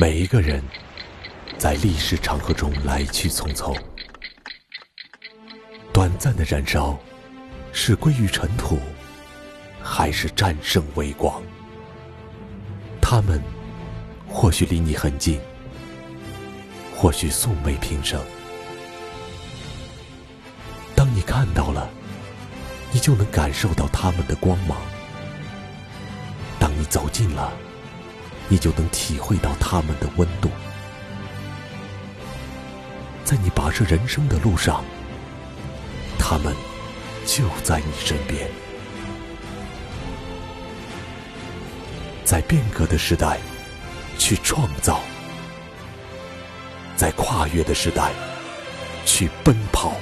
每一个人在历史长河中来去匆匆，短暂的燃烧是归于尘土，还是战胜微光？他们或许离你很近，或许素昧平生。当你看到了，你就能感受到他们的光芒；当你走近了，你就能体会到他们的温度。在你跋涉人生的路上，他们就在你身边。在变革的时代，去创造；在跨越的时代，去奔跑；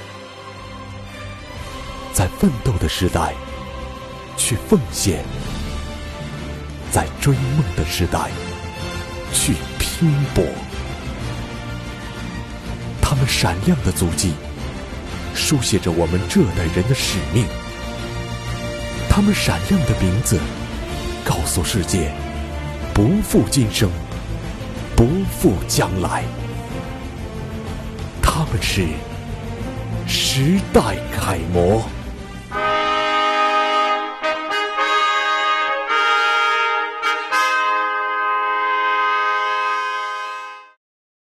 在奋斗的时代，去奉献；在追梦的时代，去拼搏。他们闪亮的足迹，书写着我们这代人的使命。他们闪亮的名字。告诉世界，不负今生，不负将来。他们是时代楷模。